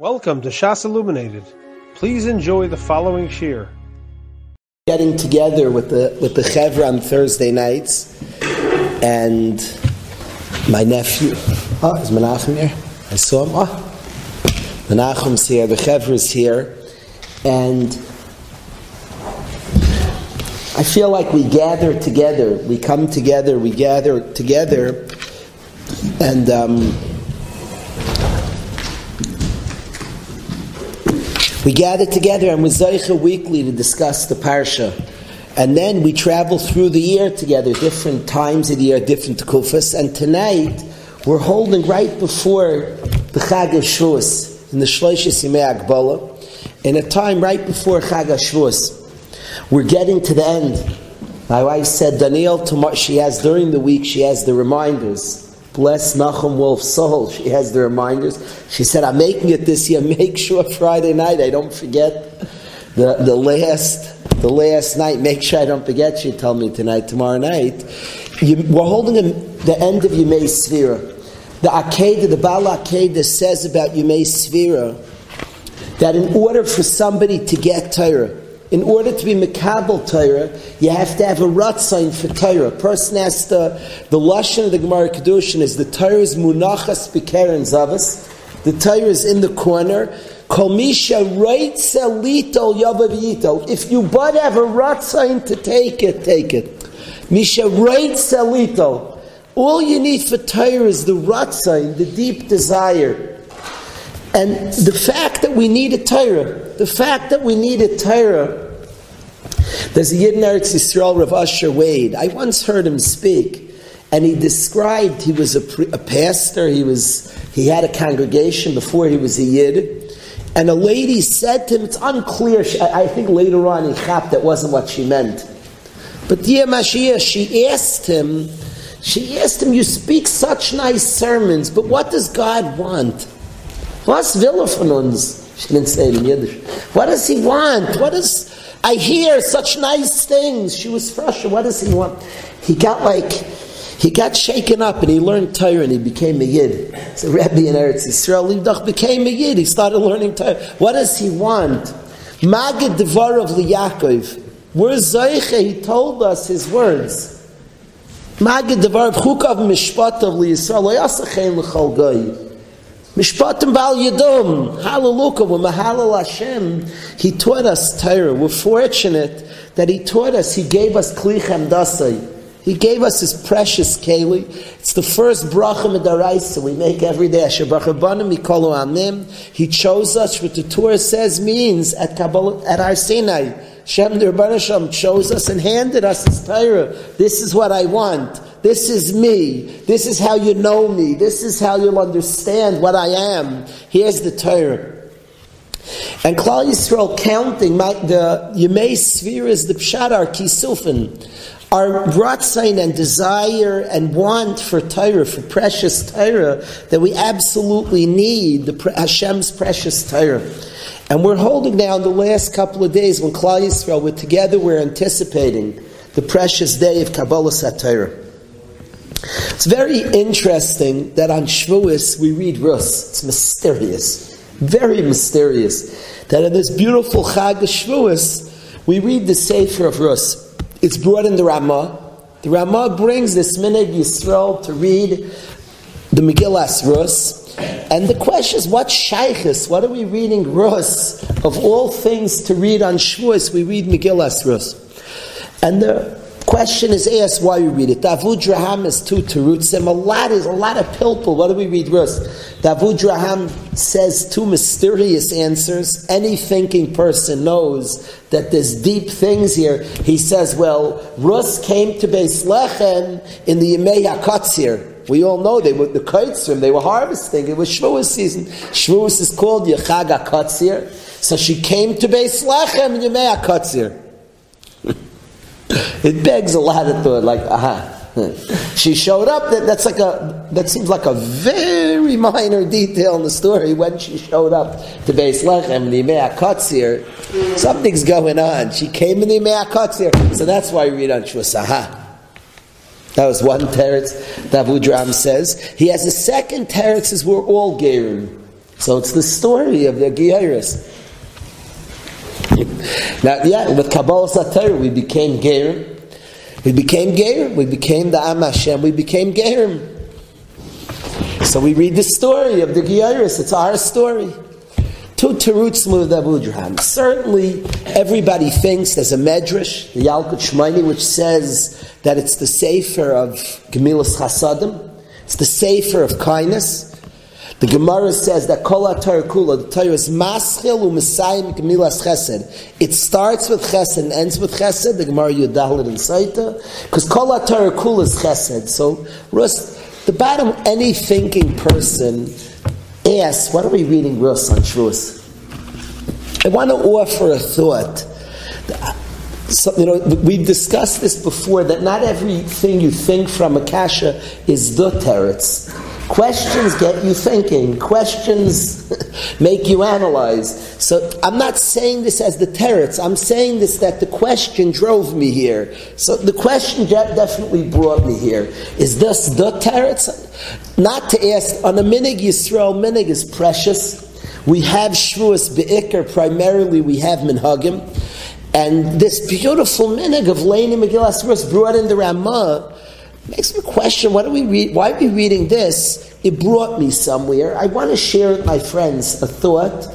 Welcome to Shas Illuminated. Please enjoy the following shir. Getting together with the with the chevra on Thursday nights, and my nephew. Oh, is Menachem here? I saw him. Oh, Menachem's here. The chevra's here, and I feel like we gather together. We come together. We gather together, and. Um, We gather together and we Zaycha weekly to discuss the Parsha. And then we travel through the year together, different times of the year, different kufas. And tonight, we're holding right before the Chag of Shavuos, in the Shloshis Yimei Agbala, in a time right before Chag of Shavuos. We're getting to the end. My wife said, Daniel, tomorrow, she has during the week, she has the reminders Bless Nachum Wolf's soul. She has the reminders. She said, I'm making it this year. Make sure Friday night I don't forget the, the last the last night. Make sure I don't forget. She told me tonight, tomorrow night. You, we're holding the end of Yemei Svira. The Akedah, the Baal Akedah says about Yemei Svira that in order for somebody to get Torah, in order to be Mekabel Torah, you have to have a Ratzain for Torah. A person has to, the Lashon of the Gemara Kedushin is the Torah is Munachas Bekeren Zavas. The Torah is in the corner. Kolmisha writes Lito Yavav If you but have a Ratzain to take it, take it. Misha writes Lito. All you need for Torah is the Ratzain, the deep desire. And the fact that we need a Torah, the fact that we need a Torah, there's a Yid in Eretz Yisrael, Rav Asher Wade. I once heard him speak, and he described he was a, a pastor. He was he had a congregation before he was a Yid, and a lady said to him, "It's unclear." I, I, think later on he chapped that wasn't what she meant. But dear Mashiach, she asked him. She asked him, "You speak such nice sermons, but what does God want? Was will er von uns?" Didn't say it in Yiddish. What does he want? What does I hear such nice things. She was frustrated. What does he want? He got like, he got shaken up and he learned Torah and he became a Yid. So Rebbe in Eretz Yisrael, Livdach became a Yid. He started learning Torah. What does he want? Magid Devar of Liyakov. We're Zayche, he told us his words. Magid Devar of Chukav Mishpat of Liyisrael, Yasachein L'chol Goy. Mishpatim Bal Yadom, Hallelujah, we're Mahalal Hashem. He taught us Torah. We're fortunate that He taught us, He gave us Klichem Dasai. He gave us His precious Keli. It's the first bracha medaraisa we make every day. Asher banim mikolu amim. He chose us, what the Torah says means at Kabbalah, at our Sinai. Shem Hashem chose us and handed us His Torah. This is what I want. This is me. This is how you know me. This is how you'll understand what I am. Here's the Torah. And Klal Yisrael counting my, the Yemei spheres, the Pshadar Kisufin, our ratzain and desire and want for Torah, for precious Torah, that we absolutely need, the Hashem's precious Torah. And we're holding now the last couple of days when Klal Yisrael, we're together, we're anticipating the precious day of Kabbalah Satira. It's very interesting that on Shavuos we read Rus. It's mysterious, very mysterious. That in this beautiful Chag Shavuos we read the Sefer of Rus. It's brought in the Ramah. The Ramah brings this Minig Yisrael to read the Megillas Rus. And the question is, what shaykhis? What are we reading Rus? Of all things to read on Shavuos, we read Megillas Rus. And the question is asked why we read it. Abudraham is two terutzim. A lot is a lot of pilpul. What do we read Rus? Abudraham says two mysterious answers. Any thinking person knows that there's deep things here. He says, well, Rus came to Beis Lechem in the Yemei HaKatzir. We all know they were the Kaitzrim, they were harvesting. It was Shavuos season. Shavuos is called Yechag HaKatzir. So she came to Beis Lechem in Yemei HaKatzir. It begs a lot of thought, like, uh-huh. aha. She showed up. That, that's like a. That seems like a very minor detail in the story. When she showed up to Beis Lechem, the Imei Katzir, something's going on. She came in the Imei Katzir, so that's why we read on Shuasaha. That was one teretz. Ram says he has a second teretz. Is we're all gerim. So it's the story of the Geiris. now, yeah, with Kabbalah Satire, we became Gerim. We became Gerim. We became the Am Hashem. We became Gerim. So we read the story of the Geiris. It's our story. To Terutz Abudraham. Certainly, everybody thinks there's a medrash, the Yalkut Shimoni, which says that it's the Sefer of Gemilas Chasadim. It's the Sefer of kindness. The Gemara says that Kol HaTorah Kula, the Torah is Maschil U'Mesayim Gemilas Chesed. It starts with Chesed and ends with Chesed, the Gemara Yudalit and Saita, because Kol HaTorah Kula is Chesed. So, Rus, the bottom, any thinking person asks, what are we reading Rus on Shavuos? I want to offer a thought. So, you know, we've discussed this before that not everything you think from a kasha is the teretz. Questions get you thinking. Questions make you analyze. So I'm not saying this as the teretz. I'm saying this that the question drove me here. So the question definitely brought me here. Is this the teretz? Not to ask on a minig Yisrael. Minig is precious. We have Shavuos Be'ikr. Primarily, we have Minhagim. And this beautiful minig of Leni Megillah brought in the Ramah makes me question what are we read, why are we reading this? It brought me somewhere. I want to share with my friends a thought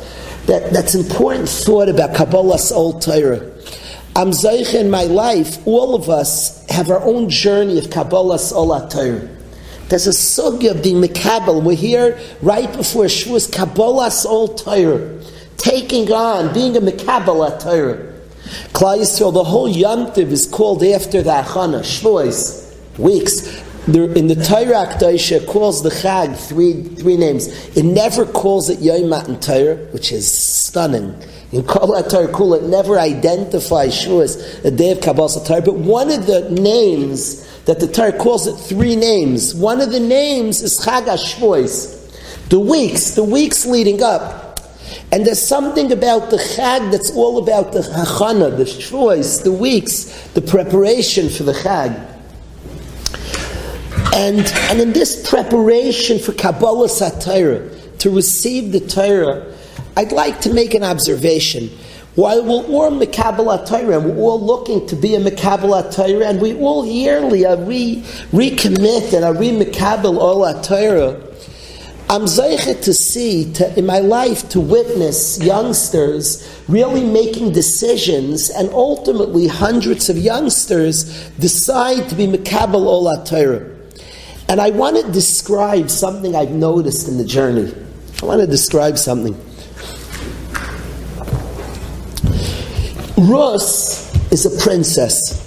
that, that's important thought about Kabbalah's old Torah. I'm Zaych in my life, all of us have our own journey of Kabbalah's old Torah. There's a sugya of being Mekabel. We're here right before Shavuos, Kabbalah's old Torah. Taking on, being a Mekabel Torah. Klal Yisrael, the whole Yom is called after the Achana, Shavuos weeks. in the Torah Akdaisha calls the Chag three, three names. It never calls it Yom Matan Torah, which is stunning. In Kol Torah Kula, it never identifies Shavuos, the day of Kabbalah Torah. But one of the names that the Torah calls it three names. One of the names is Chag HaShavuos. The weeks, the weeks leading up. And there's something about the Chag that's all about the Hachana, the Shavuos, the weeks, the preparation for the Chag. And, and in this preparation for Kabbalah Satira, to receive the Torah, I'd like to make an observation. While we're all Mekabbalah Torah, and we're all looking to be a Mekabbalah Torah, and we all yearly uh, are re, recommit and are uh, re-Mekabbal all Torah, I'm zeichet to see, to, in my life, to witness youngsters really making decisions, and ultimately hundreds of youngsters decide to be Mekabal Ola Torah. And I want to describe something I've noticed in the journey. I want to describe something. Rus is a princess.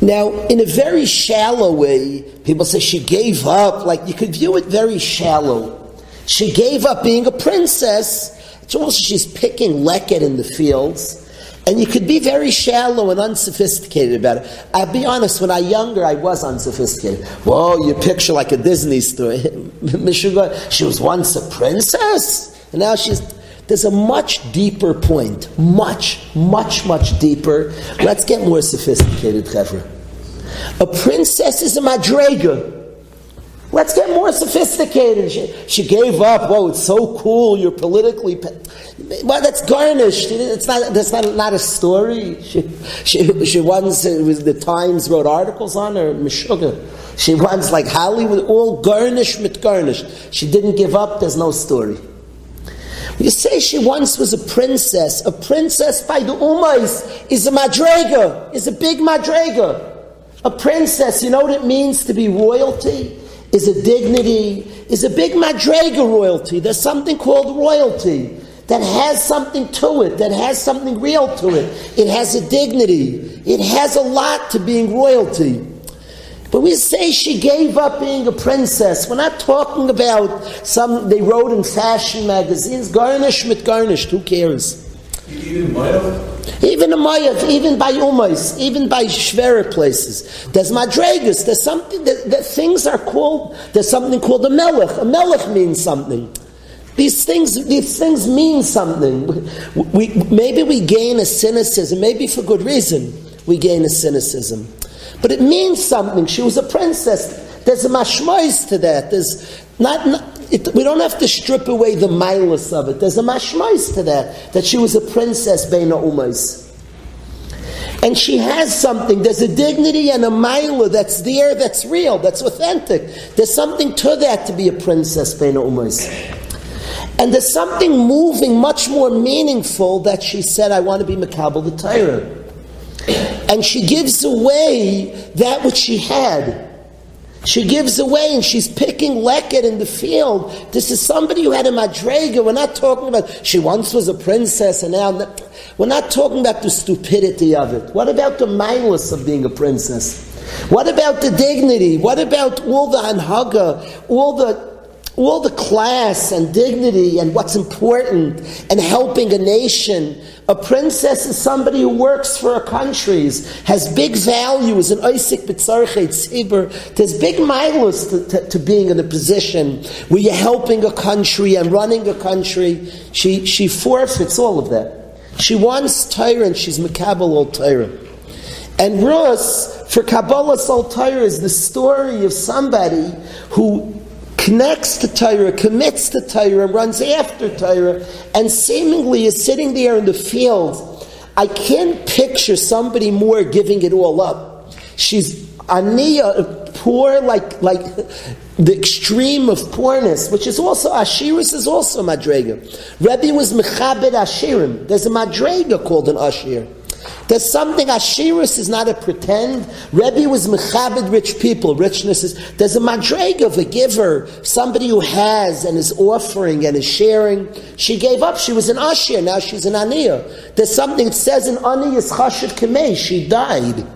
Now, in a very shallow way, people say she gave up. Like you could view it very shallow. She gave up being a princess. It's almost she's picking leket in the fields. And you could be very shallow and unsophisticated about it. I'll be honest, when I was younger, I was unsophisticated. Whoa, you picture like a Disney story. she was once a princess, and now she's. There's a much deeper point. Much, much, much deeper. Let's get more sophisticated, Chevra. A princess is a madrega. Let's get more sophisticated. She, she, gave up. Whoa, it's so cool. You're politically. Well, that's garnished. It's not. That's not not a story. She she, she once it was the Times wrote articles on her. Meshuggah. She once like Hollywood, all garnished with garnished. She didn't give up. There's no story. You say she once was a princess. A princess by the Umais is a madrega. Is a big madrega. A princess. You know what it means to be royalty is a dignity, is a big madrega royalty. There's something called royalty that has something to it, that has something real to it. It has a dignity. It has a lot to being royalty. But we say she gave up being a princess. We're not talking about some they wrote in fashion magazines, garnish with garnished, who cares? Even Mayav? Even a Mayav, even by Umais, even by Shvera places. There's Madregas, there's something, that, things are called, there's something called a Melech. A Melech means something. These things, these things mean something. We, maybe we gain a cynicism, maybe for good reason we gain a cynicism. But it means something. She was a princess. There's a mashmais to that. There's not, not it, we don't have to strip away the milus of it. There's a mashmais to that, that she was a princess, Beina Umais. And she has something. There's a dignity and a mila that's there, that's real, that's authentic. There's something to that to be a princess, Beina Umais. And there's something moving, much more meaningful, that she said, I want to be Makabal the Torah. And she gives away that which she had. She gives away and she's picking leket in the field. This is somebody who had a madrega. We're not talking about she once was a princess and now we're not talking about the stupidity of it. What about the mindless of being a princess? What about the dignity? What about all the anhaga, all the all the class and dignity and what's important and helping a nation. A princess is somebody who works for a country, has big values, and Isaac B'tzarchet Tzibur. There's big miles to, to, to, being in a position where you're helping a country and running a country. She, she forfeits all of that. She wants tyrant, she's Makabal all Torah. And Rus, for Kabbalah Sol Torah, is the story of somebody who connects to Torah, commits to Torah, runs after Torah, and seemingly is sitting there in the field. I can't picture somebody more giving it all up. She's aniya, poor, like like the extreme of poorness, which is also Ashiris is also madrega. Rebbe was mechabed Ashirim. There's a madrega called an Ashir. There's something, Ashiris is not a pretend. Rebbe was mechabed rich people. Richness is, there's a madreg of a giver, somebody who has and is offering and is sharing. She gave up, she was an Ashir, now she's an Aniyah. There's something, it says in is Chashiv Kamei, she died.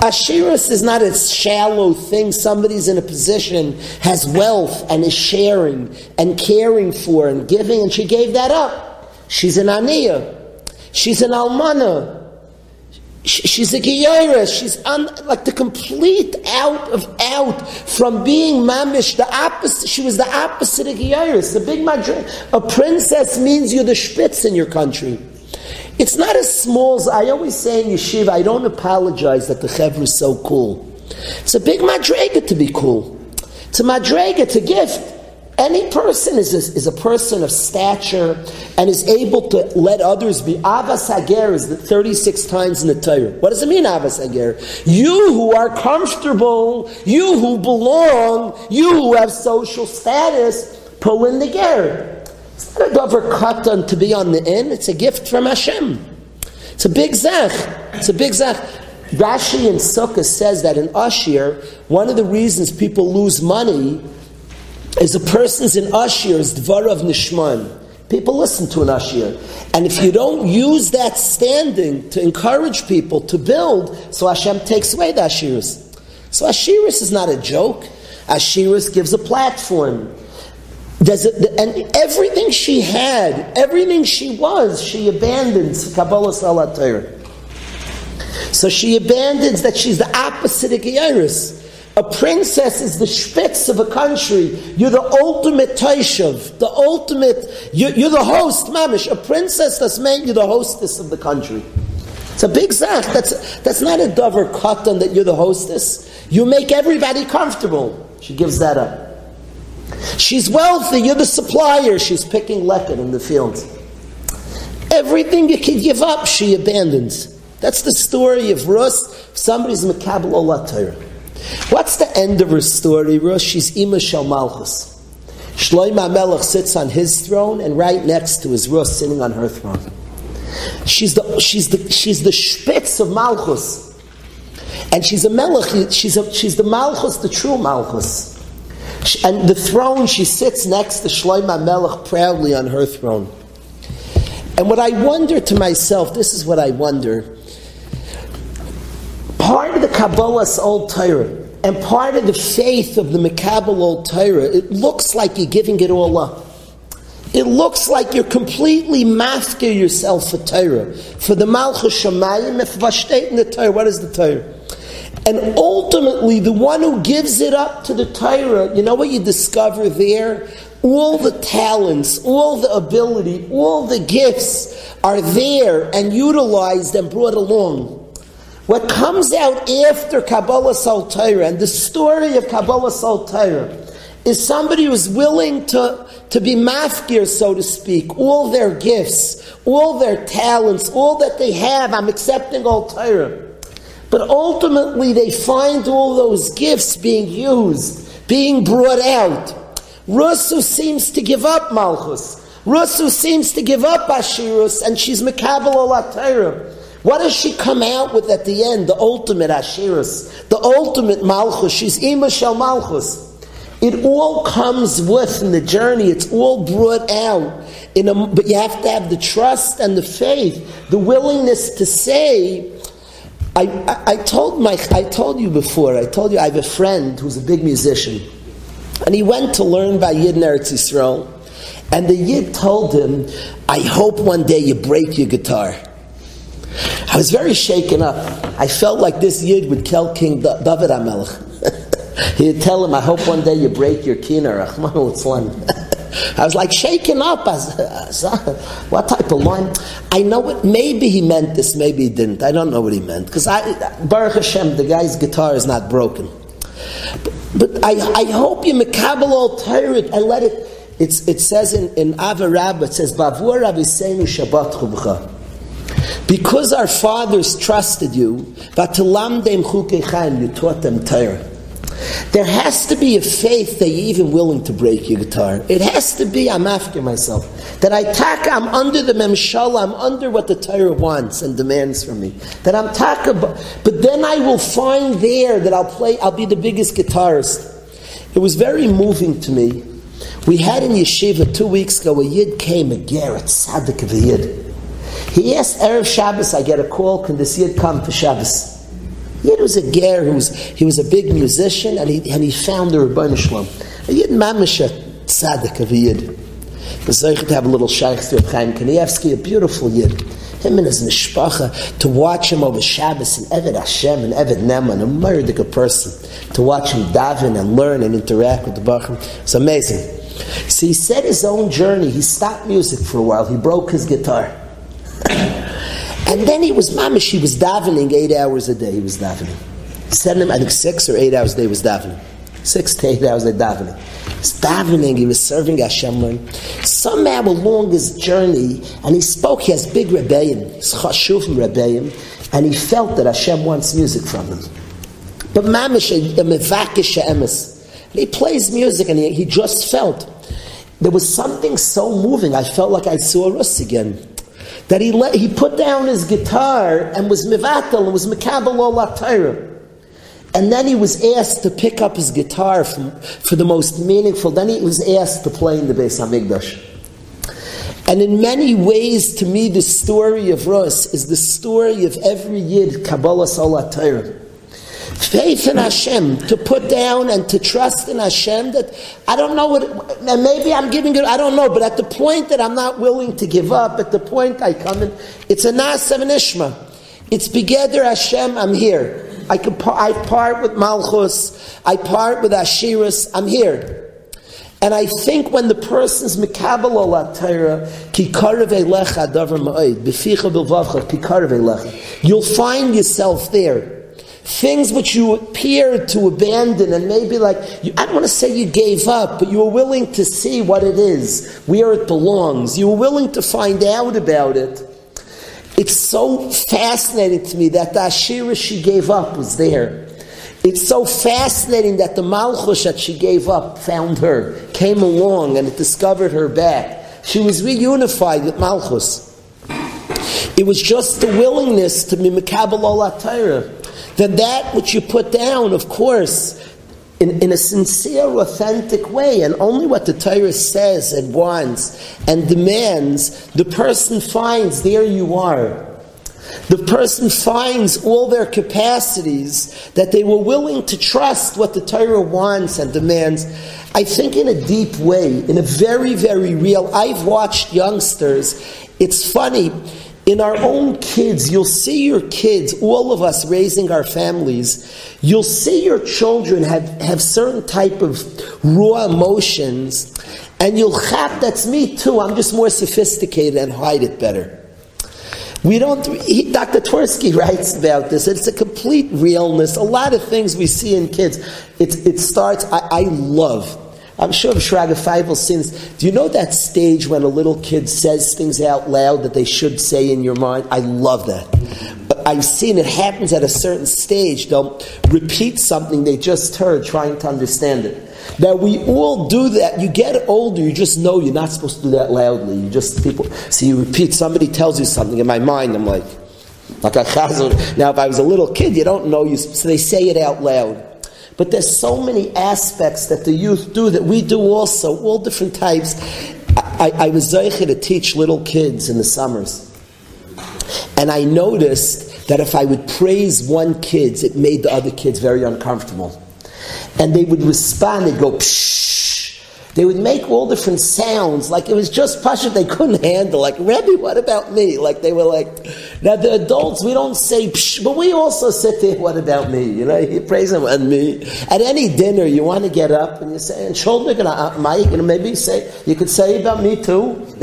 Ashiris is not a shallow thing. Somebody's in a position, has wealth, and is sharing and caring for and giving, and she gave that up. She's an Aniyah. She's an almana. She's a giyaris. She's un, like the complete out of out from being mamish. The opposite. She was the opposite of giyaris. The big madrid. A princess means you're the spitz in your country. It's not as small I always say in yeshiva. I don't apologize that the chevra is so cool. It's a big madrega to be cool. It's a madrega to gift. Any person is a, is a person of stature and is able to let others be. Avas Hager is 36 times in the Torah. What does it mean, Avas Hager? You who are comfortable, you who belong, you who have social status, pull in the ger. It's not a dover katan to be on the inn, it's a gift from Hashem. It's a big zech. It's a big zech. Rashi in Sukkah says that in Ashir, one of the reasons people lose money is a person's in Ashir is Dvar of Nishman. People listen to an Ashir. And if you don't use that standing to encourage people to build, so Hashem takes away the Ashiris. So Ashiris is not a joke. Ashiris gives a platform. Does it, and everything she had, everything she was, she abandons Kabbalah Salat So she abandons that she's the opposite of Geiris. A princess is the spitz of a country. You're the ultimate taishav, the ultimate, you're, you're, the host, mamish. A princess that's made you're the hostess of the country. It's a big zach. That's, that's not a dover katan that you're the hostess. You make everybody comfortable. She gives that up. She's wealthy, you're the supplier. She's picking leket in the fields. Everything you can give up, she abandons. That's the story of Rus. Somebody's Makabal Olat Torah. What's the end of her story? Rosh, she's Ima Shal Malchus. Shloima Melech sits on his throne, and right next to is Rus sitting on her throne. She's the, she's the, she's the Spitz of Malchus. And she's a Melech, she's, a, she's the Malchus, the true Malchus. And the throne, she sits next to Shloima Melech proudly on her throne. And what I wonder to myself, this is what I wonder part Kabbalah's old Torah and part of the faith of the Makabal old Torah, it looks like you're giving it all up. It looks like you're completely mafka yourself for Torah. For the Malchus Shemayim, if Vashteit in the Torah, what is the Torah? And ultimately, the one who gives it up to the Torah, you know what you discover there? All the talents, all the ability, all the gifts are there and utilized and brought along. What comes out after Kabbalah Saltira and the story of Kabbalah Saltira is somebody who's willing to, to be mafkir, so to speak, all their gifts, all their talents, all that they have. I'm accepting all Torah. But ultimately, they find all those gifts being used, being brought out. Rusu seems to give up Malchus. Rusu seems to give up Ashirus, and she's Mekabel Torah. What does she come out with at the end? The ultimate Ashirus, the ultimate Malchus. She's Ima Shel Malchus. It all comes with in the journey. It's all brought out. In a, but you have to have the trust and the faith, the willingness to say, I, I, I, told my, I told you before, I told you I have a friend who's a big musician. And he went to learn by Yid in Yisrael. And the Yid told him, I hope one day you break your guitar. I was very shaken up. I felt like this Yid would tell King David HaMelech. He'd tell him, I hope one day you break your kinar. I was like shaken up. As, what type of line? I know it. Maybe he meant this. Maybe he didn't. I don't know what he meant because I, Baruch Hashem, the guy's guitar is not broken. But, but I, I hope you mekabel all Torah and let it. It's, it says in, in Avarab, it says, Bavur Aviseinu Shabbat Chubcha. Because our fathers trusted you, you taught them Torah. There has to be a faith that you're even willing to break your guitar. It has to be, I'm after myself. That I taka, I'm under the memshala, I'm under what the Torah wants and demands from me. That I'm taka, but then I will find there that I'll play, I'll be the biggest guitarist. It was very moving to me. We had in yeshiva two weeks ago, a yid came, a garret, tzaddik of a yid. He asked Erev Shabbos, I get a call, can the yid come for Shabbos? Yid was a ger who was he was a big musician and he and he found the Rebbeinu Shalom. A Yid mamisha tzaddik of a Yid. Was to have a little shaykh to Chaim Kanievsky, a beautiful Yid. Him and his mishpacha, to watch him over Shabbos and Eved Hashem and Eved Neman, a murdered person, to watch him daven and learn and interact with the Bachram, it's amazing. So he said his own journey, he stopped music for a while, he broke his guitar. And then he was mamish, he was davening eight hours a day, he was davening. Send him, I think six or eight hours a day was davening. Six to eight hours a day davening. He was davening, he was serving Hashem. Somehow along his journey, and he spoke, he has big rebellion, chashuvim rebellion, and he felt that Hashem wants music from him. But mamish, a mevakish emes. He plays music and he, he just felt. There was something so moving. I felt like I saw Rus again that he, let, he put down his guitar and was mivatal and was mekabel all And then he was asked to pick up his guitar from, for the most meaningful. Then he was asked to play in the Beis Hamikdash. And in many ways, to me, the story of Rus is the story of every Yid Kabbalah Salat Torah. Faith in Hashem, to put down and to trust in Hashem that I don't know what, and maybe I'm giving it, I don't know, but at the point that I'm not willing to give up, at the point I come in, it's a Nasa and Ishma. It's Begeder Hashem, I'm here. I, can, I part with Malchus, I part with Ashiris, I'm here. And I think when the person's mekabel olat Torah, davar ma'od, beficha bilvavcha, ki karev elecha, you'll find yourself there things which you appeared to abandon and maybe like you, I don't want to say you gave up, but you were willing to see what it is, where it belongs. You were willing to find out about it. It's so fascinating to me that the Ashira she gave up was there. It's so fascinating that the Malchus that she gave up found her, came along, and it discovered her back. She was reunified with Malchus. It was just the willingness to be Mekabal Torah then that which you put down, of course, in, in a sincere, authentic way, and only what the Torah says and wants and demands, the person finds there you are. The person finds all their capacities that they were willing to trust what the Torah wants and demands. I think in a deep way, in a very, very real. I've watched youngsters. It's funny in our own kids, you'll see your kids, all of us raising our families, you'll see your children have, have certain type of raw emotions, and you'll have, that's me too, I'm just more sophisticated and hide it better. We don't, he, Dr. Twersky writes about this. It's a complete realness. A lot of things we see in kids. It, it starts, I, I love I'm sure Shraga Feivel sins. Do you know that stage when a little kid says things out loud that they should say in your mind? I love that. But I've seen it happens at a certain stage. They'll repeat something they just heard, trying to understand it. Now we all do that. You get older, you just know you're not supposed to do that loudly. You just people. So you repeat. Somebody tells you something. In my mind, I'm like, like a. Now, if I was a little kid, you don't know you. So they say it out loud. But there's so many aspects that the youth do that we do also, all different types. I, I, I was zeicha to teach little kids in the summers. And I noticed that if I would praise one kid, it made the other kids very uncomfortable. And they would respond, they'd go, pshh they would make all different sounds, like it was just pasha they couldn't handle. Like, Rebbe, what about me? Like they were like, now the adults, we don't say psh, but we also sit there, what about me? You know, he him and me. At any dinner, you want to get up and you say, and shoulder gonna, uh, Mike, and maybe say, you could say about me too.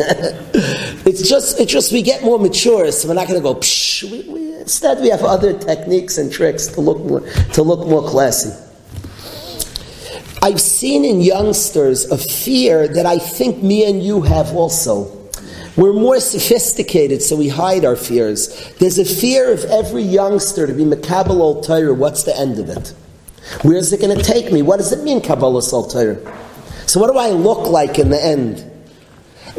it's just, it's just we get more mature, so we're not going to go psh. We, we, instead, we have other techniques and tricks to look more, to look more classy. I've seen in youngsters a fear that I think me and you have also. We're more sophisticated, so we hide our fears. There's a fear of every youngster to be Makabal al. What's the end of it? Where's it going to take me? What does it mean, Kabbalah al? So, what do I look like in the end?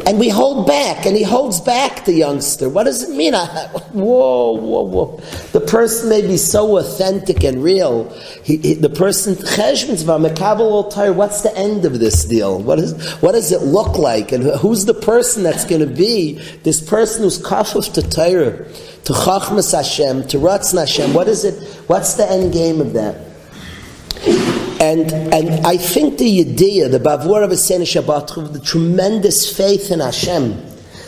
And we hold back, and he holds back the youngster. What does it mean? I, whoa, whoa, whoa. The person may be so authentic and real. He, he, the person, what's the end of this deal? What, is, what does it look like? And who's the person that's going to be this person who's kafuf to Torah, to Chachmas Hashem, to Ratzon Hashem? What is it? What's the end game of that? And, and I think the idea, the Bavur of Shabbat, the tremendous faith in Hashem,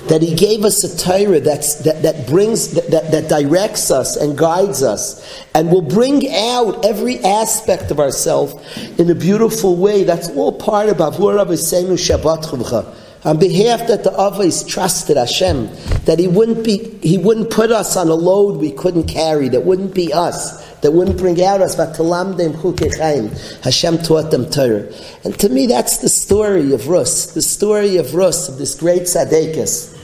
that He gave us a Torah that's, that, that brings, that, that, that directs us and guides us, and will bring out every aspect of ourselves in a beautiful way. That's all part of Bavur of Shabbat on behalf that the Avos trusted Hashem, that He wouldn't be, He wouldn't put us on a load we couldn't carry, that wouldn't be us that wouldn't bring out us. Hashem taught them Torah. And to me, that's the story of Rus, the story of Rus, of this great tzaddikus,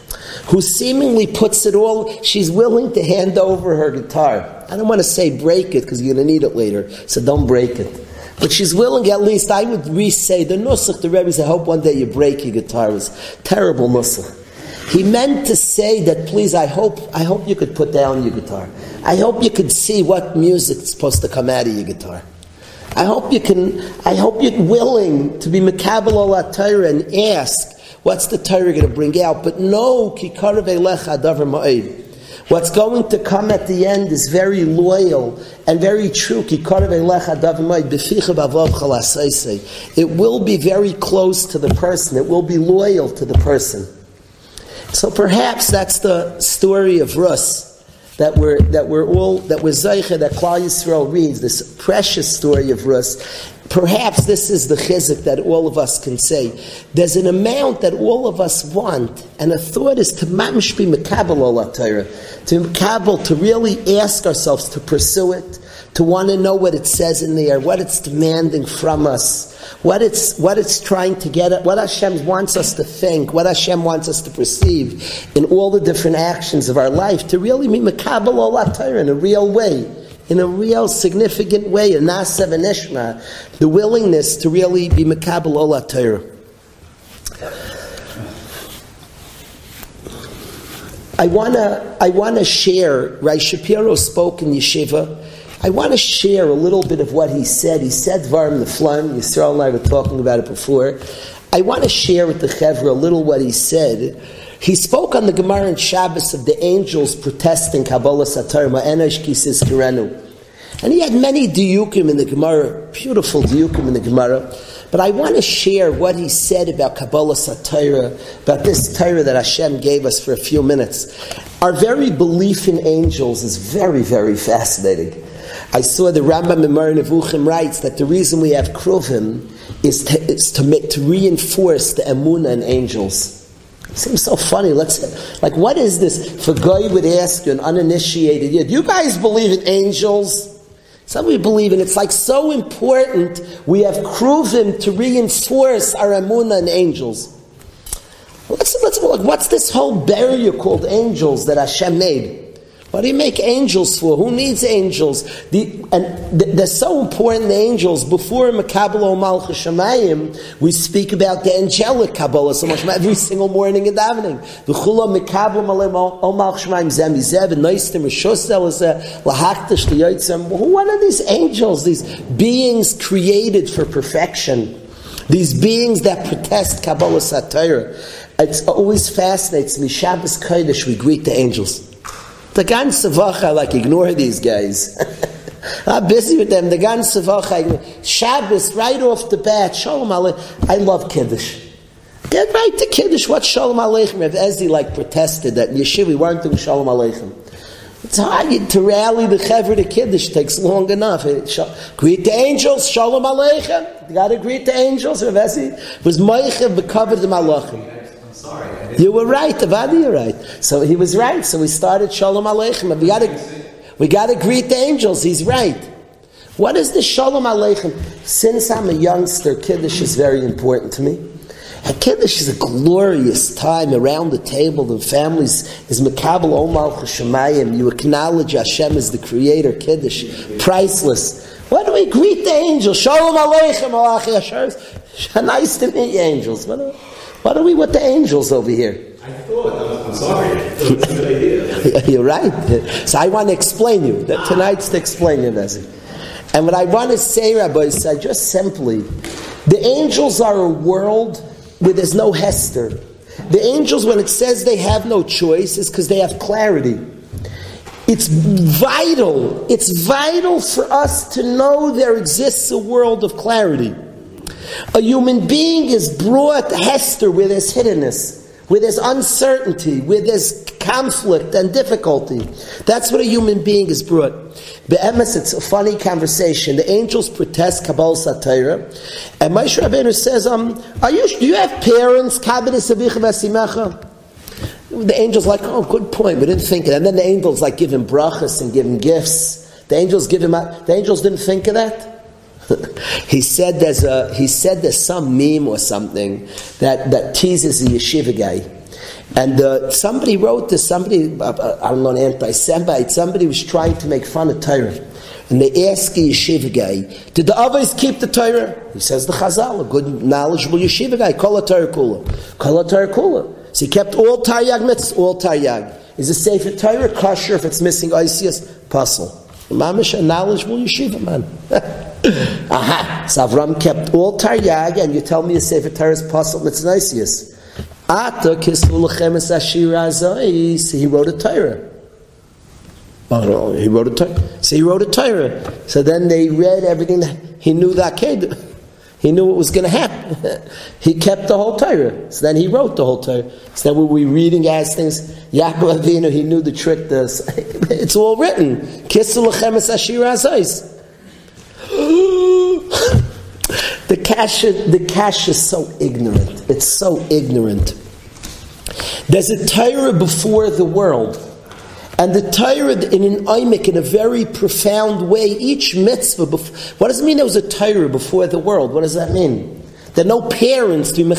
who seemingly puts it all, she's willing to hand over her guitar. I don't want to say break it because you're going to need it later, so don't break it. But she's willing, at least, I would re-say, the nusach, the Rebbe said, I hope one day you break your guitar. It was terrible nusach. He meant to say that, please, I hope, I hope you could put down your guitar. I hope you could see what music's supposed to come out of your guitar. I hope you can, I hope you're willing to be Makabal al Torah and ask, what's the Torah going to bring out? But no, Kikarav Elecha Davar Ma'id. What's going to come at the end is very loyal and very true. It will be very close to the person. It will be loyal to the person. So perhaps that's the story of Rus that we're that we're all that we're Zeicha that Klal Yisrael reads this precious story of Rus. Perhaps this is the chizuk that all of us can say. There's an amount that all of us want, and a thought is to mamish be mekabel Torah, to mekabel, to really ask ourselves to pursue it, to want to know what it says in there, what it's demanding from us what it's, what it's trying to get at, what Hashem wants us to think, what Hashem wants us to perceive in all the different actions of our life, to really be Makabal Olat Torah in a real way, in a real significant way, a Nasev and Ishma, the willingness to really be Makabal Olat Torah. I wanna, I wanna share, Rai Shapiro spoke in Yeshiva, I want to share a little bit of what he said. He said Varm the Flam, Yisrael and I were talking about it before. I want to share with the Chevra a little what he said. He spoke on the Gemara and Shabbos of the angels protesting Kabbalah Satar Ma'enash Kisis Kirenu. And he had many diukim in the Gemara, beautiful diukim in the Gemara. But I want to share what he said about Kabbalah Satira, about this Torah that Hashem gave us for a few minutes. Our very belief in angels is very, very fascinating. I saw the Rambam Moreh Nevuchim writes that the reason we have Kruvim is to, is to, make, to reinforce the Emunah in angels. Seems so funny. Let's like, what is this? For guy would ask you, an uninitiated, do you guys believe in angels? Some we believe in. It's like so important. We have kruvim to reinforce our emunah and angels. Let's, let's look. What's this whole barrier called angels that Hashem made? What do you make angels for? Who needs angels? The, and they're so important, the angels. Before Makabal Malchus Shemayim, we speak about the angelic Kabbalah so much every single morning and davening. The Chula Makabal Malchus Shemayim Zemi Zev, Neistim, Rishosel is Lahaktish, the Yotzim. What are these angels? These beings created for perfection. These beings that protest Kabbalah Satire. It always fascinates me. Shabbos Kodesh, we greet the angels. The ganze Woche, like, ignore these guys. I'm busy with them. The ganze Woche, Shabbos, right off the bat, Shalom Aleichem. I love Kiddush. Get right to Kiddush. What Shalom Aleichem? Rav Ezi, like, protested that Yeshiva we weren't doing Shalom Aleichem. It's hard to rally the Chevra to Kiddush takes long enough. Greet the angels, Shalom Aleichem. You got to greet the angels. Rav Ezi was Moichev covered the Malachim. You were right, Avadi, you're right. So he was right. So we started Shalom Aleichem. We got to, we got to greet the angels. He's right. What is the Shalom Aleichem? Since I'm a youngster, Kiddush is very important to me. And Kiddush is a glorious time around the table. The families is Makabal Omar Shemayim. You acknowledge Hashem as the creator. Kiddush, priceless. Why do we greet the angels? Shalom Aleichem, Malachi Asher. Nice to meet you, angels. What what are we with the angels over here? I thought, I'm sorry, I thought it was a good idea. You're right. So I want to explain you. That tonight's to explain you, Nezzy. And what I want to say, Rabbi, is I just simply, the angels are a world where there's no Hester. The angels, when it says they have no choice, is because they have clarity. It's vital. It's vital for us to know there exists a world of clarity. A human being is brought Hester where there's hiddenness, where there's uncertainty, where there's conflict and difficulty. That's what a human being is brought. Be'emes, it's a funny conversation. The angels protest Kabbalah Satira, and Moshe Rabbeinu says, um, are you, do you have parents? The angels like, oh, good point. We didn't think of that. And then the angels like give him brachas and give him gifts. The angels give him. The angels didn't think of that. he said there's a he said there's some meme or something that, that teases a yeshiva guy. And uh, somebody wrote this, somebody, uh, uh I don't know, an anti-Semite, somebody was trying to make fun of Torah. And they ask a yeshiva guy, did the others keep the Torah? He says the Chazal, a good, knowledgeable yeshiva guy, kol Torah kula. Kol Torah kula. So he kept all Taryag mitzvahs, all Taryag. Is it a Sefer Torah kosher if it's missing Isias? Puzzle. Mamish, a knowledgeable yeshiva man. Aha. So Avram kept all Taryag, and you tell me a Sefer Torah is possible mitznaisius. Ata kislu lechem es ashira So he wrote a Torah. Oh, no, he wrote a Torah. So he wrote a Torah. So then they read everything that he knew that. He knew what was going to happen. he kept the whole Torah. So then he wrote the whole Torah. So then we were reading as things. Yaakov Avinu, he knew the trick. This it's all written. Kislu lechem es ashira the cash, the cash is so ignorant. It's so ignorant. There's a Torah before the world. And the Torah in an oimik, in a very profound way, each mitzvah, before, what does it mean there was a Torah before the world? What does that mean? There are no parents to be.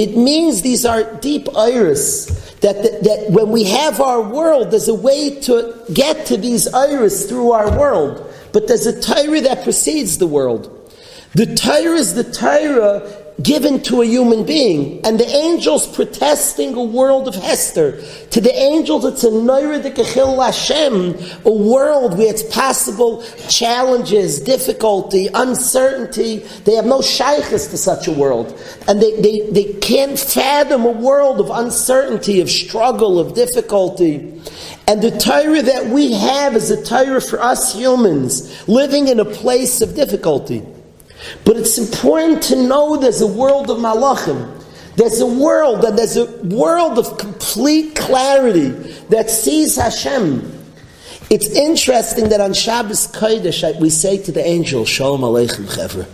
It means these are deep iris. That, that, that when we have our world, there's a way to get to these iris through our world. But there's a Torah that precedes the world. The Torah is the Torah given to a human being, and the angels protesting a world of Hester. To the angels, it's a Noira de Kechil Hashem, a world where it's possible challenges, difficulty, uncertainty. They have no shaykhs to such a world. And they, they, they can't fathom a world of uncertainty, of struggle, of difficulty. And the Torah that we have is a Torah for us humans, living in a place of difficulty. But it's important to know there's a world of malachim. There's a world, and there's a world of complete clarity that sees Hashem. It's interesting that on Shabbos Kodesh we say to the angel, Shalom Aleichem Chevra.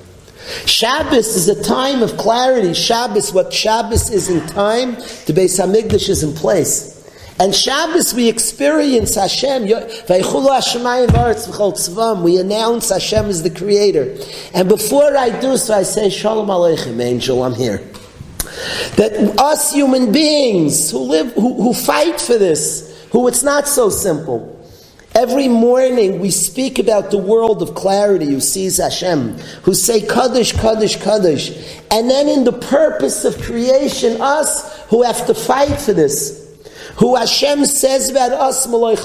Shabbos is a time of clarity. Shabbos, what Shabbos is in time, the Beis Hamikdash is in place. And Shabbos we experience Hashem. We announce Hashem as the creator. And before I do so, I say, Shalom Aleichem, angel, I'm here. That us human beings who live, who, who fight for this, who it's not so simple. Every morning we speak about the world of clarity who sees Hashem, who say Kaddish, Kaddish, Kaddish. And then in the purpose of creation, us who have to fight for this. Who Hashem says about us, what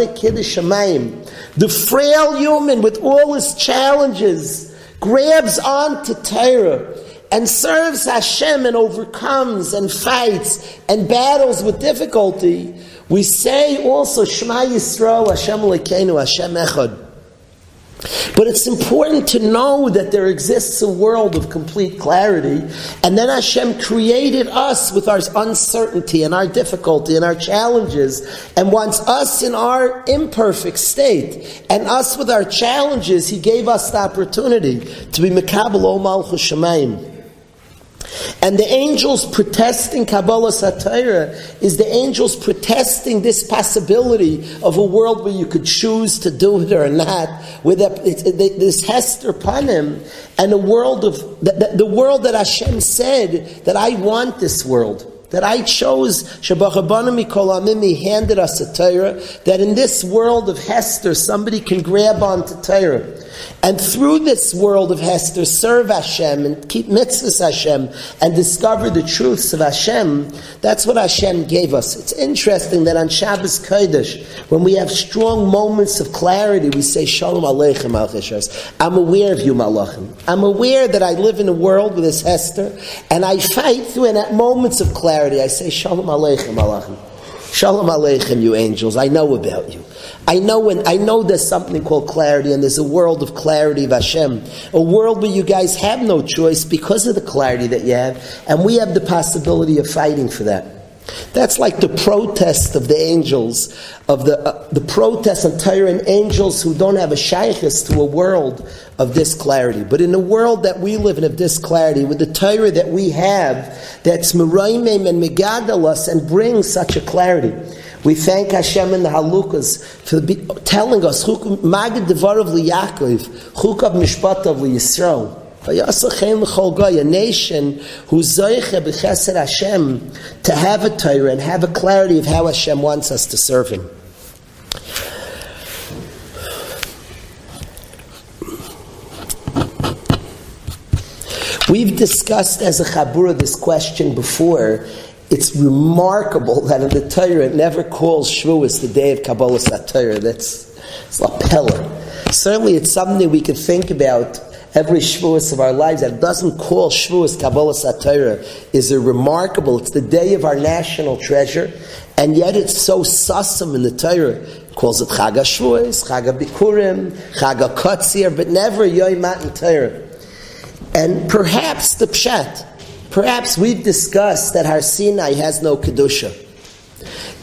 a Kiddush Shamayim. The frail human with all his challenges grabs on to Torah and serves Hashem and overcomes and fights and battles with difficulty. We say also Shema Yisrael Hashem Elokeinu Hashem Echad. But it's important to know that there exists a world of complete clarity, and then Hashem created us with our uncertainty and our difficulty and our challenges, and wants us in our imperfect state, and us with our challenges, He gave us the opportunity to be Mekabel Omal Shemayim. And the angels protesting Kabbalas Torah is the angels protesting this possibility of a world where you could choose to do it or not, with a, this Hester Panim, and a world of the, the world that Hashem said that I want this world that I chose, Shabbat handed us a Torah, that in this world of Hester, somebody can grab onto Torah. And through this world of Hester, serve Hashem and keep mitzvahs Hashem and discover the truths of Hashem. That's what Hashem gave us. It's interesting that on Shabbos Kodesh, when we have strong moments of clarity, we say Shalom Aleichem Al I'm aware of you, Malachim. I'm aware that I live in a world with this Hester, and I fight through. And at moments of clarity, I say Shalom Aleichem Malachim. Shalom Aleichem, you angels. I know about you. I know when I know there's something called clarity, and there's a world of clarity of Hashem, a world where you guys have no choice because of the clarity that you have, and we have the possibility of fighting for that. That's like the protest of the angels, of the uh, the protest of Torah and angels who don't have a shaykhis to a world of this clarity. But in the world that we live in of this clarity, with the Torah that we have, that's meraimim and megadal us and brings such a clarity. We thank Hashem in the Halukas for telling us, Magid Devarav Yaakov, Chukav Mishpatav Yisrael. A nation who Zoiche b'chesed Hashem to have a Torah and have a clarity of how Hashem wants us to serve Him. We've discussed as a Chabura this question before, it's remarkable that in the Torah it never calls Shavuos the day of Kabbalah Torah. That's it's a pillar. Certainly, it's something we can think about every Shavuos of our lives. That doesn't call Shavuos Kabbalah Torah is a remarkable. It's the day of our national treasure, and yet it's so sussum in the Torah. It calls it Chag Shavuos, Chag Bikurim, Chag Kotzir, but never Yom Matan Torah. And perhaps the Pshat Perhaps we've discussed that Har Sinai has no Kedusha.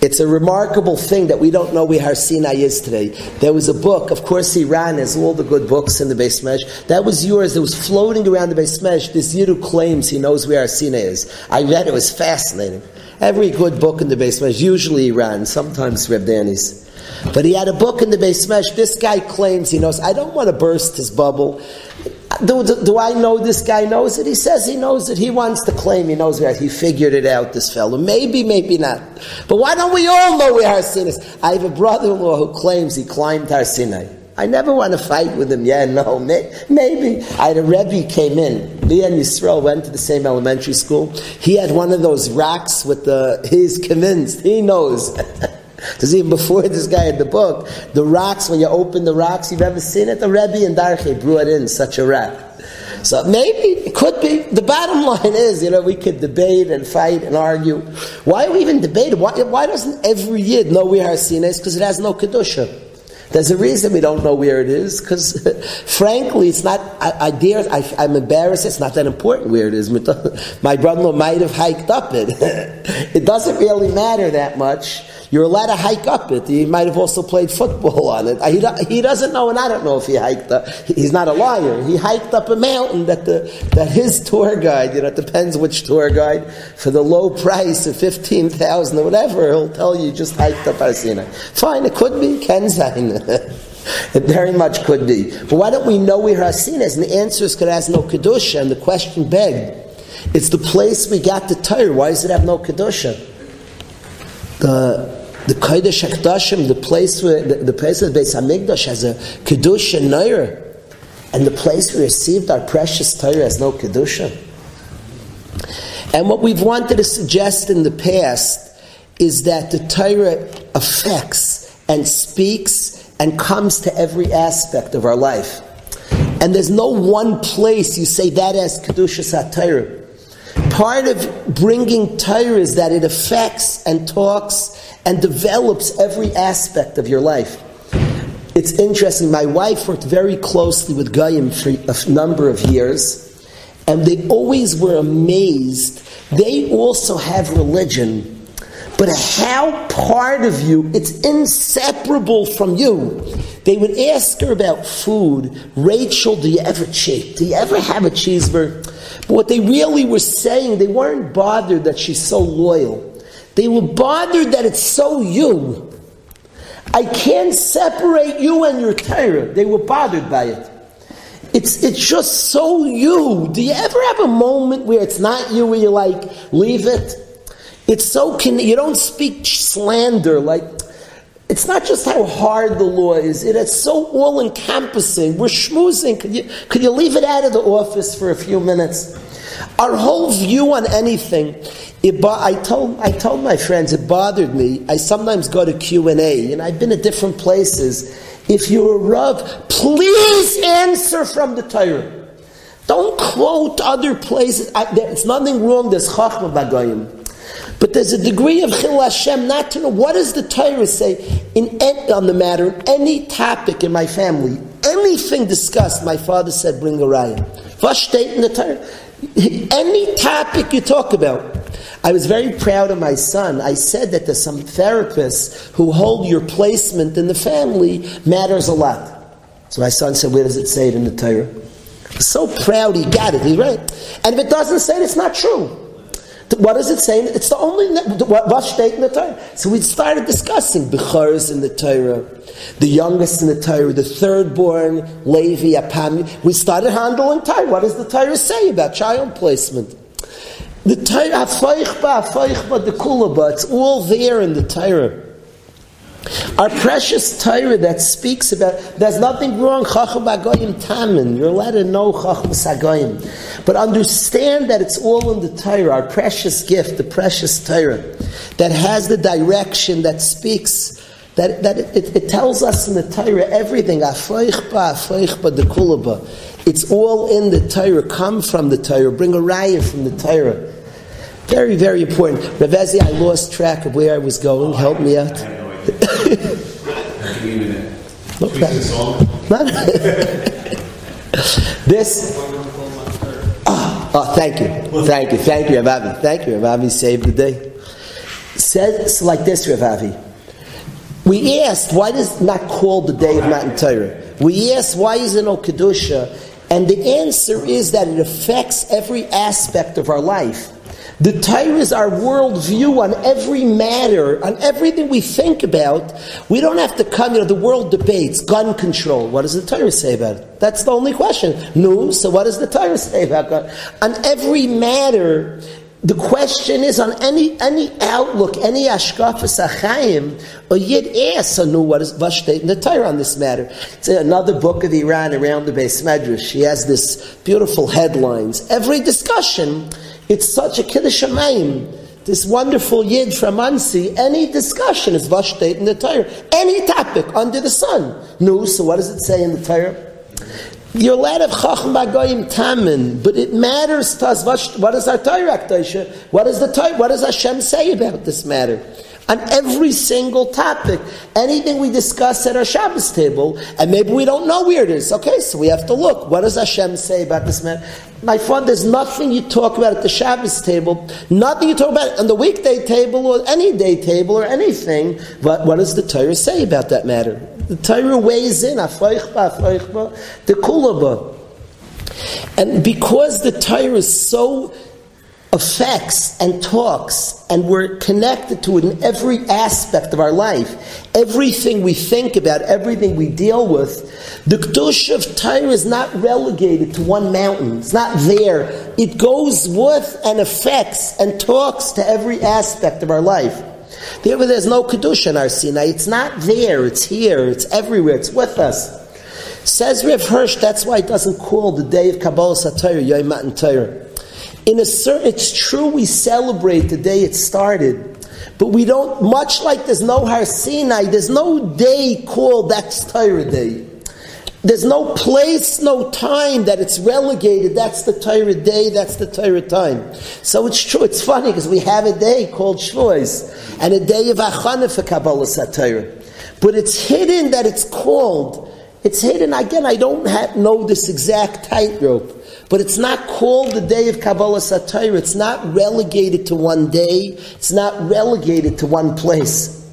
It's a remarkable thing that we don't know where Har Sinai is today. There was a book, of course, Iran has all the good books in the Beis Mesh. That was yours. That was floating around the Beis Mesh. This Yiddu claims he knows where Har Sinai is. I read it; it was fascinating. Every good book in the Beis Mesh, usually Iran, sometimes Reb Danny's. But he had a book in the Mesh. This guy claims he knows. I don't want to burst his bubble. Do, do, do, I know this guy knows it? He says he knows it. He wants to claim he knows where he figured it out, this fellow. Maybe, maybe not. But why don't we all know Har Sinai is? I have a brother-in-law who claims he climbed Har Sinai. I never want to fight with him. Yeah, no, maybe. I had a Rebbe came in. Me and Yisrael went to the same elementary school. He had one of those racks with the, he's convinced, he knows. Because even before this guy had the book, the rocks, when you open the rocks, you've ever seen it? The Rebbe and Darche brought in such a rack. So maybe, it could be. The bottom line is, you know, we could debate and fight and argue. Why are we even debating? Why, why doesn't every Yid know where Har Sinai is? Because it has no Kedusha. There's a reason we don't know where it is, because frankly, it's not, I, I dare, I, am embarrassed, it's not that important where it is. My brother-in-law might have hiked up it. it doesn't really matter that much. You're allowed to hike up it. He might have also played football on it. He, he doesn't know, and I don't know if he hiked up. He's not a liar. He hiked up a mountain that the that his tour guide, you know, it depends which tour guide, for the low price of fifteen thousand or whatever, he'll tell you just hiked up Har Sinai. Fine, it could be Ken It very much could be. But why don't we know where is? And the answer is because it no Kedusha, and the question begged, it's the place we got the Torah. Why does it have no Kedusha? The the Kodesh HaKadoshim, the place where the, the place of the Beis Hamikdash has a Kedusha Naira. And the place we received our precious Torah has no Kedusha. And what we've wanted to suggest in the past is that the Torah affects and speaks and comes to every aspect of our life. And there's no one place you say that as Kedushas HaTorah. Part of bringing Torah is that it affects and talks and develops every aspect of your life. It's interesting, my wife worked very closely with Goyim for a number of years, and they always were amazed. They also have religion, but how part of you, it's inseparable from you. They would ask her about food. Rachel, do you ever cheat? Do you ever have a cheeseburger? But what they really were saying, they weren't bothered that she's so loyal. They were bothered that it's so you. I can't separate you and your Torah. They were bothered by it. It's, it's just so you. Do you ever have a moment where it's not you, where you're like, leave it? It's so, can, you don't speak slander, like, it's not just how hard the law is, it is so all encompassing. We're schmoozing. Could you, could you leave it out of the office for a few minutes? Our whole view on anything, it, I, told, I told my friends, it bothered me. I sometimes go to Q&A, and I've been at different places. If you're a Rav, please answer from the Torah. Don't quote other places. I, there's nothing wrong, there's Chachma Bagoyim. But there's a degree of Chil Hashem not to know what does the Torah say in, on the matter, any topic in my family, anything discussed, my father said, bring a raya. First in the Torah. Any topic you talk about. I was very proud of my son. I said that there's some therapists who hold your placement in the family matters a lot. So my son said, Where does it say it in the Torah? So proud he got it. He's right. And if it doesn't say it, it's not true. What does it say? It's the only what state in the Torah. So we started discussing Bechars in the Torah, the youngest in the Torah, the third born, Levi, Apam. We started handling Torah. What does the Torah say about child placement? The Torah, the Kulaba, it's all there in the Torah. Our precious Torah that speaks about, there's nothing wrong, Chacham Agoyim Tamin, you're allowed to know Chacham Sagoyim. But understand that it's all in the Torah, our precious gift, the precious Torah, that has the direction, that speaks, that, that it, it, it tells us in the Torah everything, Afoichba, Afoichba, the Kulaba. It's all in the Torah, come from the Torah, bring a raya from the Torah. Very, very important. Ravezi, I lost track of where I was going. Help me out. no this. Oh, oh, thank you, thank you, thank you, Ravavi. Thank you, Ravavi. Saved the day. Says like this, Ravavi. We asked why does it not called the day of Matan Torah. We asked why is it no kedusha, and the answer is that it affects every aspect of our life. The Torah is our worldview on every matter, on everything we think about. We don't have to come, you know, the world debates, gun control. What does the Torah say about it? That's the only question. No, so what does the Torah say about gun? On every matter, the question is on any any outlook, any ashkafas achayim, or yid asks, no, what is Vashtet in the Torah on this matter? It's another book of Iran around the Beis Medrash. She has this beautiful headlines. Every discussion it's such a Kiddush Shamayim. This wonderful Yid from Monsey, any discussion is Vashtet in the Torah. Any topic under the sun. No, so what does it say in the Torah? You're allowed of Chacham Bagoyim Tamin, but it matters to us. What is our Torah, What does the Torah, what does Hashem say about this matter? On every single topic. Anything we discuss at our Shabbos table, and maybe we don't know where it is. Okay, so we have to look. What does Hashem say about this man? My friend, there's nothing you talk about at the Shabbos table, nothing you talk about on the weekday table or any day table or anything. But what does the Torah say about that matter? The Torah weighs in, the kulaba. And because the Torah is so affects and talks, and we're connected to it in every aspect of our life. Everything we think about, everything we deal with, the Kedush of Torah is not relegated to one mountain. It's not there. It goes with and affects and talks to every aspect of our life. Therefore, there's no Kedusha in Har Sinai. It's not there. It's here. It's everywhere. It's with us. Says Rav Hirsch, that's why it doesn't call the day of Kabbalas Torah, Yom Matan Torah. In a certain, it's true we celebrate the day it started, but we don't, much like there's no Har Sinai, there's no day called that's Torah Day. There's no place, no time that it's relegated. That's the Torah day, that's the Torah time. So it's true, it's funny because we have a day called Shavuos and a day of Achana for Kabbalas Torah. But it's hidden that it's called. It's hidden, again, I don't have, know this exact tightrope. But it's not called the day of Kabbalas Torah. It's not relegated to one day. It's not relegated to one place.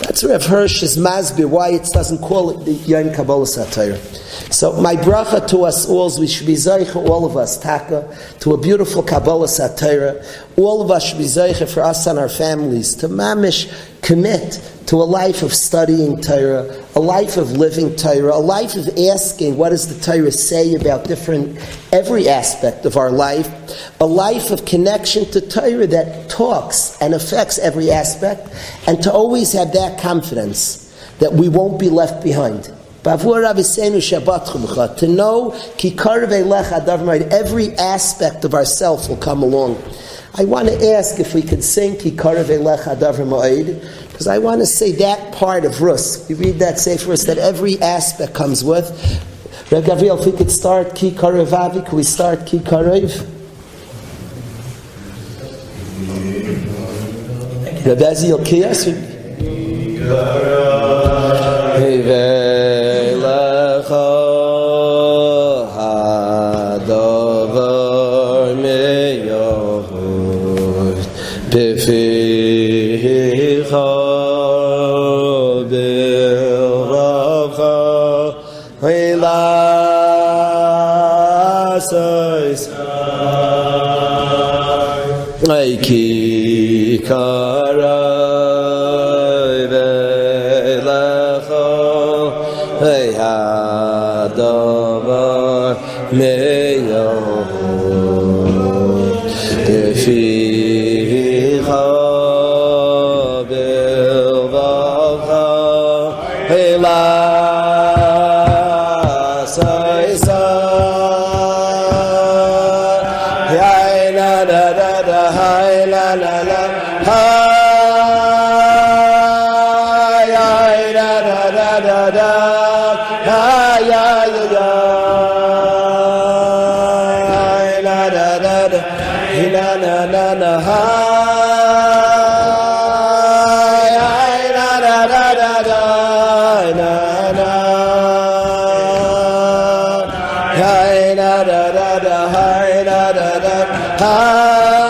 That's Rav Hirsch is why it doesn't call it the Yom Kabbalas Torah. So my bracha to us all, we should be zeicha, all of us, taka, to a beautiful Kabbalas Torah. All of us should be zeicha for us and our families to mamish commit to a life of studying Torah, a life of living Torah, a life of asking what does the Torah say about different, every aspect of our life, a life of connection to Torah that talks and affects every aspect, and to always have that confidence that we won't be left behind. To know every aspect of ourself will come along. I want to ask if we could sing Ki Karavilah Davimid, because I want to say that part of Rus. We read that say for us that every aspect comes with. Reb Gabriel, if we could start Ki Karevavi, could we start Ki Karev? Reb Ezil Kiyas? ki High, da da da da, da da da, high.